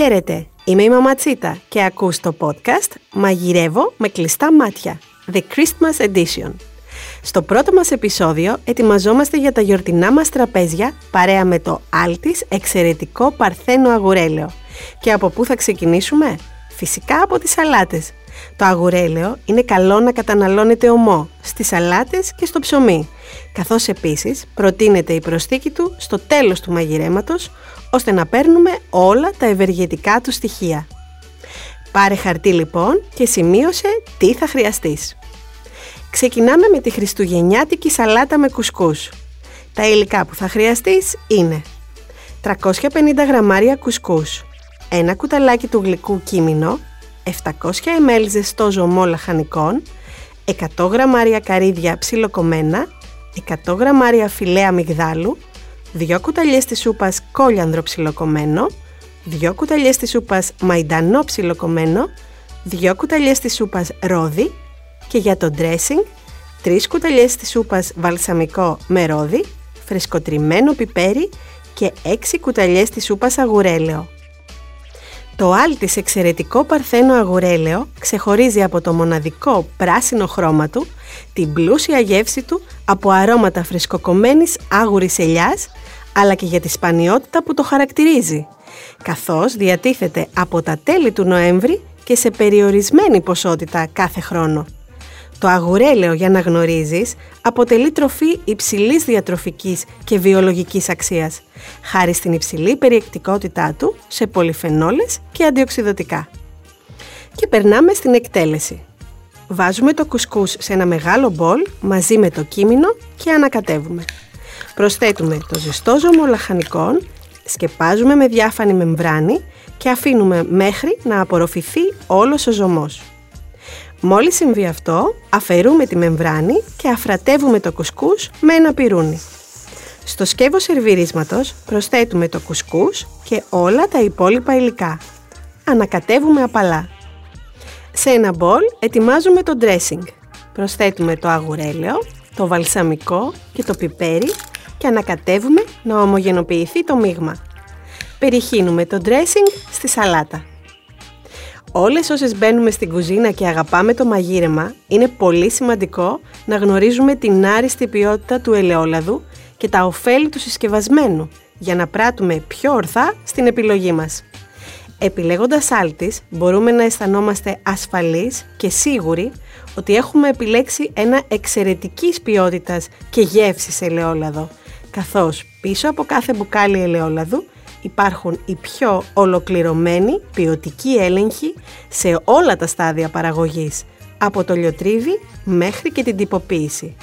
Χαίρετε, είμαι η Μαματσίτα και ακούς το podcast «Μαγειρεύω με κλειστά μάτια» The Christmas Edition. Στο πρώτο μας επεισόδιο ετοιμαζόμαστε για τα γιορτινά μας τραπέζια παρέα με το άλτης εξαιρετικό παρθένο αγουρέλαιο. Και από πού θα ξεκινήσουμε; Φυσικά από τις σαλάτες. Το αγουρέλαιο είναι καλό να καταναλώνεται ομό στις σαλάτες και στο ψωμί, καθώς επίσης προτείνεται η προσθήκη του στο τέλος του μαγειρέματος, ώστε να παίρνουμε όλα τα ευεργετικά του στοιχεία. Πάρε χαρτί λοιπόν και σημείωσε τι θα χρειαστείς. Ξεκινάμε με τη χριστουγεννιάτικη σαλάτα με κουσκούς. Τα υλικά που θα χρειαστείς είναι 350 γραμμάρια κουσκούς, ένα κουταλάκι του γλυκού κίμινο, 700 ml ζεστό ζωμό λαχανικών, 100 γραμμάρια καρύδια ψιλοκομμένα, 100 γραμμάρια φιλέ αμυγδάλου, 2 κουταλιές της σούπας κόλιανδρο ψιλοκομμένο, 2 κουταλιές της σούπας μαϊντανό ψιλοκομμένο, 2 κουταλιές της σούπας ρόδι και για το dressing 3 κουταλιές της σούπας βαλσαμικό με ρόδι, φρεσκοτριμμένο πιπέρι και 6 κουταλιές της σούπας αγουρέλαιο. Το άλτης εξαιρετικό παρθένο αγουρέλαιο ξεχωρίζει από το μοναδικό πράσινο χρώμα του, την πλούσια γεύση του από αρώματα φρεσκοκομμένης άγουρης ελιάς, αλλά και για τη σπανιότητα που το χαρακτηρίζει, καθώς διατίθεται από τα τέλη του Νοέμβρη και σε περιορισμένη ποσότητα κάθε χρόνο. Το αγουρέλαιο, για να γνωρίζεις, αποτελεί τροφή υψηλής διατροφικής και βιολογικής αξίας, χάρη στην υψηλή περιεκτικότητά του σε πολυφενόλες και αντιοξυδοτικά. Και περνάμε στην εκτέλεση. Βάζουμε το κουσκούς σε ένα μεγάλο μπολ μαζί με το κίμινο και ανακατεύουμε. Προσθέτουμε το ζεστό ζωμό λαχανικών, σκεπάζουμε με διάφανη μεμβράνη και αφήνουμε μέχρι να απορροφηθεί όλος ο ζωμός. Μόλις συμβεί αυτό, αφαιρούμε τη μεμβράνη και αφρατεύουμε το κουσκούς με ένα πυρούνι. Στο σκεύος σερβιρίσματος προσθέτουμε το κουσκούς και όλα τα υπόλοιπα υλικά. Ανακατεύουμε απαλά. Σε ένα μπολ ετοιμάζουμε το dressing. Προσθέτουμε το αγουρέλαιο, το βαλσαμικό και το πιπέρι και ανακατεύουμε να ομογενοποιηθεί το μείγμα. Περιχύνουμε το dressing στη σαλάτα. Όλες όσες μπαίνουμε στην κουζίνα και αγαπάμε το μαγείρεμα, είναι πολύ σημαντικό να γνωρίζουμε την άριστη ποιότητα του ελαιόλαδου και τα ωφέλη του συσκευασμένου, για να πράττουμε πιο ορθά στην επιλογή μας. Επιλέγοντας άλτης, μπορούμε να αισθανόμαστε ασφαλείς και σίγουροι ότι έχουμε επιλέξει ένα εξαιρετικής ποιότητας και γεύσης ελαιόλαδο, καθώς πίσω από κάθε μπουκάλι ελαιόλαδου υπάρχουν οι πιο ολοκληρωμένοι ποιοτικοί έλεγχοι σε όλα τα στάδια παραγωγής, από το λιοτρίβι μέχρι και την τυποποίηση.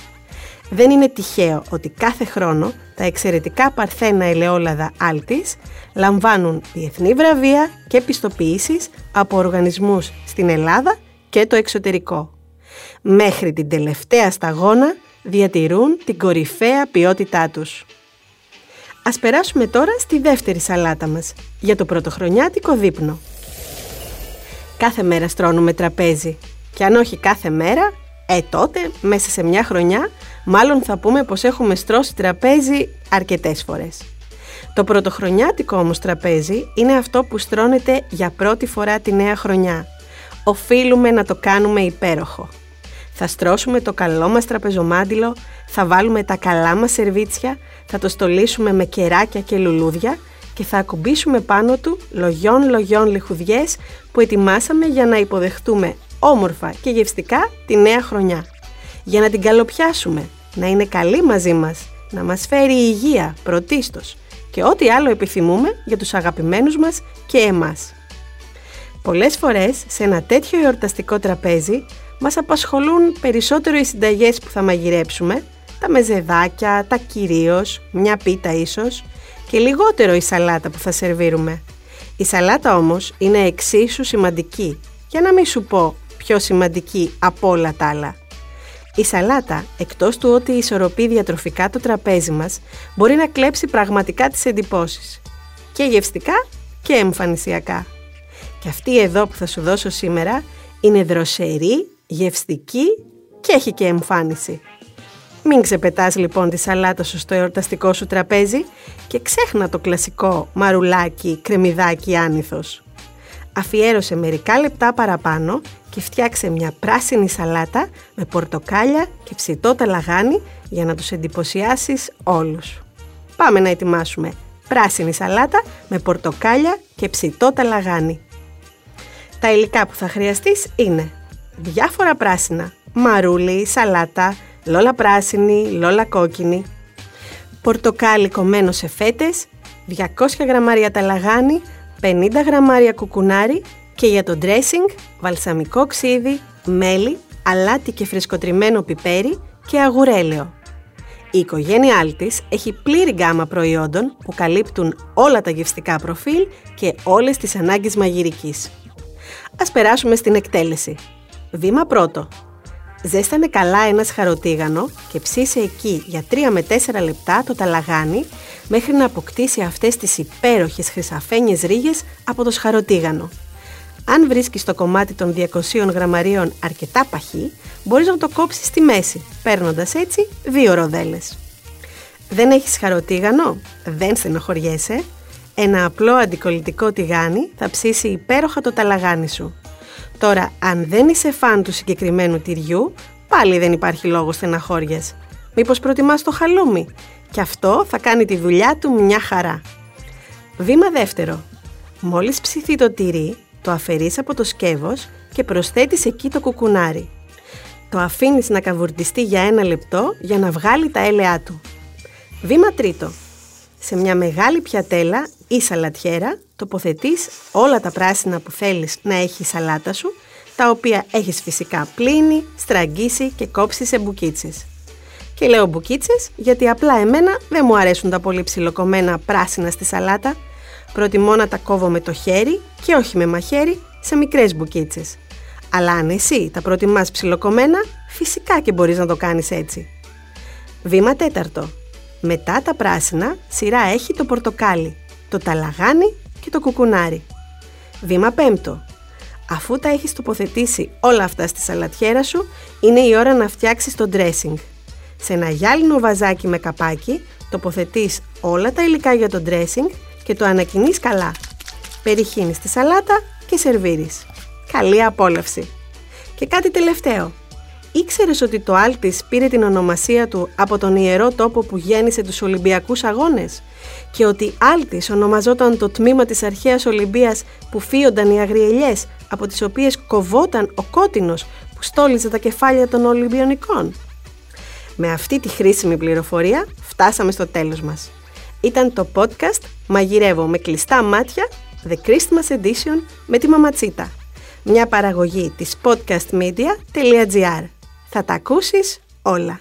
Δεν είναι τυχαίο ότι κάθε χρόνο τα εξαιρετικά παρθένα ελαιόλαδα άλτης λαμβάνουν διεθνή βραβεία και πιστοποιήσεις από οργανισμούς στην Ελλάδα και το εξωτερικό. Μέχρι την τελευταία σταγόνα διατηρούν την κορυφαία ποιότητά τους. Ας περάσουμε τώρα στη δεύτερη σαλάτα μας, για το πρωτοχρονιάτικο δείπνο. Κάθε μέρα στρώνουμε τραπέζι και αν όχι κάθε μέρα, ε τότε μέσα σε μια χρονιά μάλλον θα πούμε πως έχουμε στρώσει τραπέζι αρκετές φορές. Το πρωτοχρονιάτικο όμως τραπέζι είναι αυτό που στρώνεται για πρώτη φορά τη νέα χρονιά. Οφείλουμε να το κάνουμε υπέροχο. Θα στρώσουμε το καλό μας τραπεζομάντιλο, θα βάλουμε τα καλά μας σερβίτσια, θα το στολίσουμε με κεράκια και λουλούδια και θα ακουμπήσουμε πάνω του λογιών λογιών λιχουδιές που ετοιμάσαμε για να υποδεχτούμε όμορφα και γευστικά τη νέα χρονιά. Για να την καλοπιάσουμε, να είναι καλή μαζί μας, να μας φέρει υγεία πρωτίστως και ό,τι άλλο επιθυμούμε για τους αγαπημένους μας και εμάς. Πολλές φορές σε ένα τέτοιο εορταστικό τραπέζι μας απασχολούν περισσότερο οι συνταγές που θα μαγειρέψουμε, τα μεζεδάκια, τα κυρίως, μια πίτα ίσως και λιγότερο η σαλάτα που θα σερβίρουμε. Η σαλάτα όμως είναι εξίσου σημαντική, για να μην σου πω πιο σημαντική από όλα τα άλλα. Η σαλάτα, εκτός του ότι ισορροπεί διατροφικά το τραπέζι μας, μπορεί να κλέψει πραγματικά τις εντυπώσεις. Και γευστικά και εμφανισιακά. Και αυτή εδώ που θα σου δώσω σήμερα είναι δροσερή, γευστική και έχει και εμφάνιση. Μην ξεπετάς λοιπόν τη σαλάτα σου στο εορταστικό σου τραπέζι και ξέχνα το κλασικό μαρουλάκι, κρεμμυδάκι άνηθος. Αφιέρωσε μερικά λεπτά παραπάνω και φτιάξε μια πράσινη σαλάτα με πορτοκάλια και ψητό ταλαγάνι για να τους εντυπωσιάσεις όλους. Πάμε να ετοιμάσουμε πράσινη σαλάτα με πορτοκάλια και ψητό ταλαγάνι. Τα υλικά που θα χρειαστείς είναι διάφορα πράσινα, μαρούλι, σαλάτα, λόλα πράσινη, λόλα κόκκινη, πορτοκάλι κομμένο σε φέτες, 200 γραμμάρια ταλαγάνι, 50 γραμμάρια κουκουνάρι και για το dressing βαλσαμικό ξύδι, μέλι, αλάτι και φρεσκοτριμμένο πιπέρι και αγουρέλαιο. Η οικογένειά της έχει πλήρη γκάμα προϊόντων που καλύπτουν όλα τα γευστικά προφίλ και όλες τις ανάγκες μαγειρικής. Ας περάσουμε στην εκτέλεση. Βήμα πρώτο. Ζέστανε καλά ένα σχαροτίγανο και ψήσε εκεί για 3 με 4 λεπτά το ταλαγάνι μέχρι να αποκτήσει αυτές τις υπέροχες χρυσαφένιες ρίγες από το σχαροτίγανο. Αν βρίσκεις το κομμάτι των 200 γραμμαρίων αρκετά παχύ, μπορείς να το κόψεις στη μέση, παίρνοντας έτσι δύο ροδέλες. Δεν έχεις χαροτίγανο; Δεν στενοχωριέσαι. Ένα απλό αντικολλητικό τηγάνι θα ψήσει υπέροχα το ταλαγάνι σου. Τώρα, αν δεν είσαι φαν του συγκεκριμένου τυριού, πάλι δεν υπάρχει λόγος στεναχώριας. Μήπως προτιμάς το χαλούμι; Και αυτό θα κάνει τη δουλειά του μια χαρά. Βήμα δεύτερο. Μόλις ψηθεί το τυρί, το αφαιρείς από το σκεύος και προσθέτεις εκεί το κουκουνάρι. Το αφήνεις να καβουρτιστεί για ένα λεπτό για να βγάλει τα έλαιά του. Βήμα τρίτο. Σε μια μεγάλη πιατέλα ή σαλατιέρα τοποθετείς όλα τα πράσινα που θέλεις να έχει η σαλάτα σου, τα οποία έχεις φυσικά πλύνει, στραγγίσει και κόψει σε μπουκίτσες. Και λέω μπουκίτσες γιατί απλά εμένα δεν μου αρέσουν τα πολύ ψιλοκομμένα πράσινα στη σαλάτα, προτιμώ να τα κόβω με το χέρι και όχι με μαχαίρι σε μικρές μπουκίτσες. Αλλά αν εσύ τα προτιμάς ψιλοκομμένα, φυσικά και μπορείς να το κάνεις έτσι. Βήμα τέταρτο. Μετά τα πράσινα, σειρά έχει το πορτοκάλι, το ταλαγάνι και το κουκουνάρι. Βήμα πέμπτο. Αφού τα έχεις τοποθετήσει όλα αυτά στη σαλατιέρα σου, είναι η ώρα να φτιάξεις το dressing. Σε ένα γυάλινο βαζάκι με καπάκι, τοποθετείς όλα τα υλικά για το dressing και το ανακοινείς καλά. Περιχύνεις τη σαλάτα και σερβίρεις. Καλή απόλαυση! Και κάτι τελευταίο. Ήξερες ότι το Άλτις πήρε την ονομασία του από τον ιερό τόπο που γέννησε τους Ολυμπιακούς Αγώνες και ότι Άλτις ονομαζόταν το τμήμα της αρχαίας Ολυμπίας που φύονταν οι αγριελιές από τις οποίες κοβόταν ο κότινος που στόλιζε τα κεφάλια των Ολυμπιονικών. Με αυτή τη χρήσιμη πληροφορία φτάσαμε στο τέλος μας. Ήταν το podcast «Μαγειρεύω με κλειστά μάτια» The Christmas Edition με τη Μαματσίτα. Μια παραγωγή της podcastmedia.gr. Θα τα ακούσεις όλα.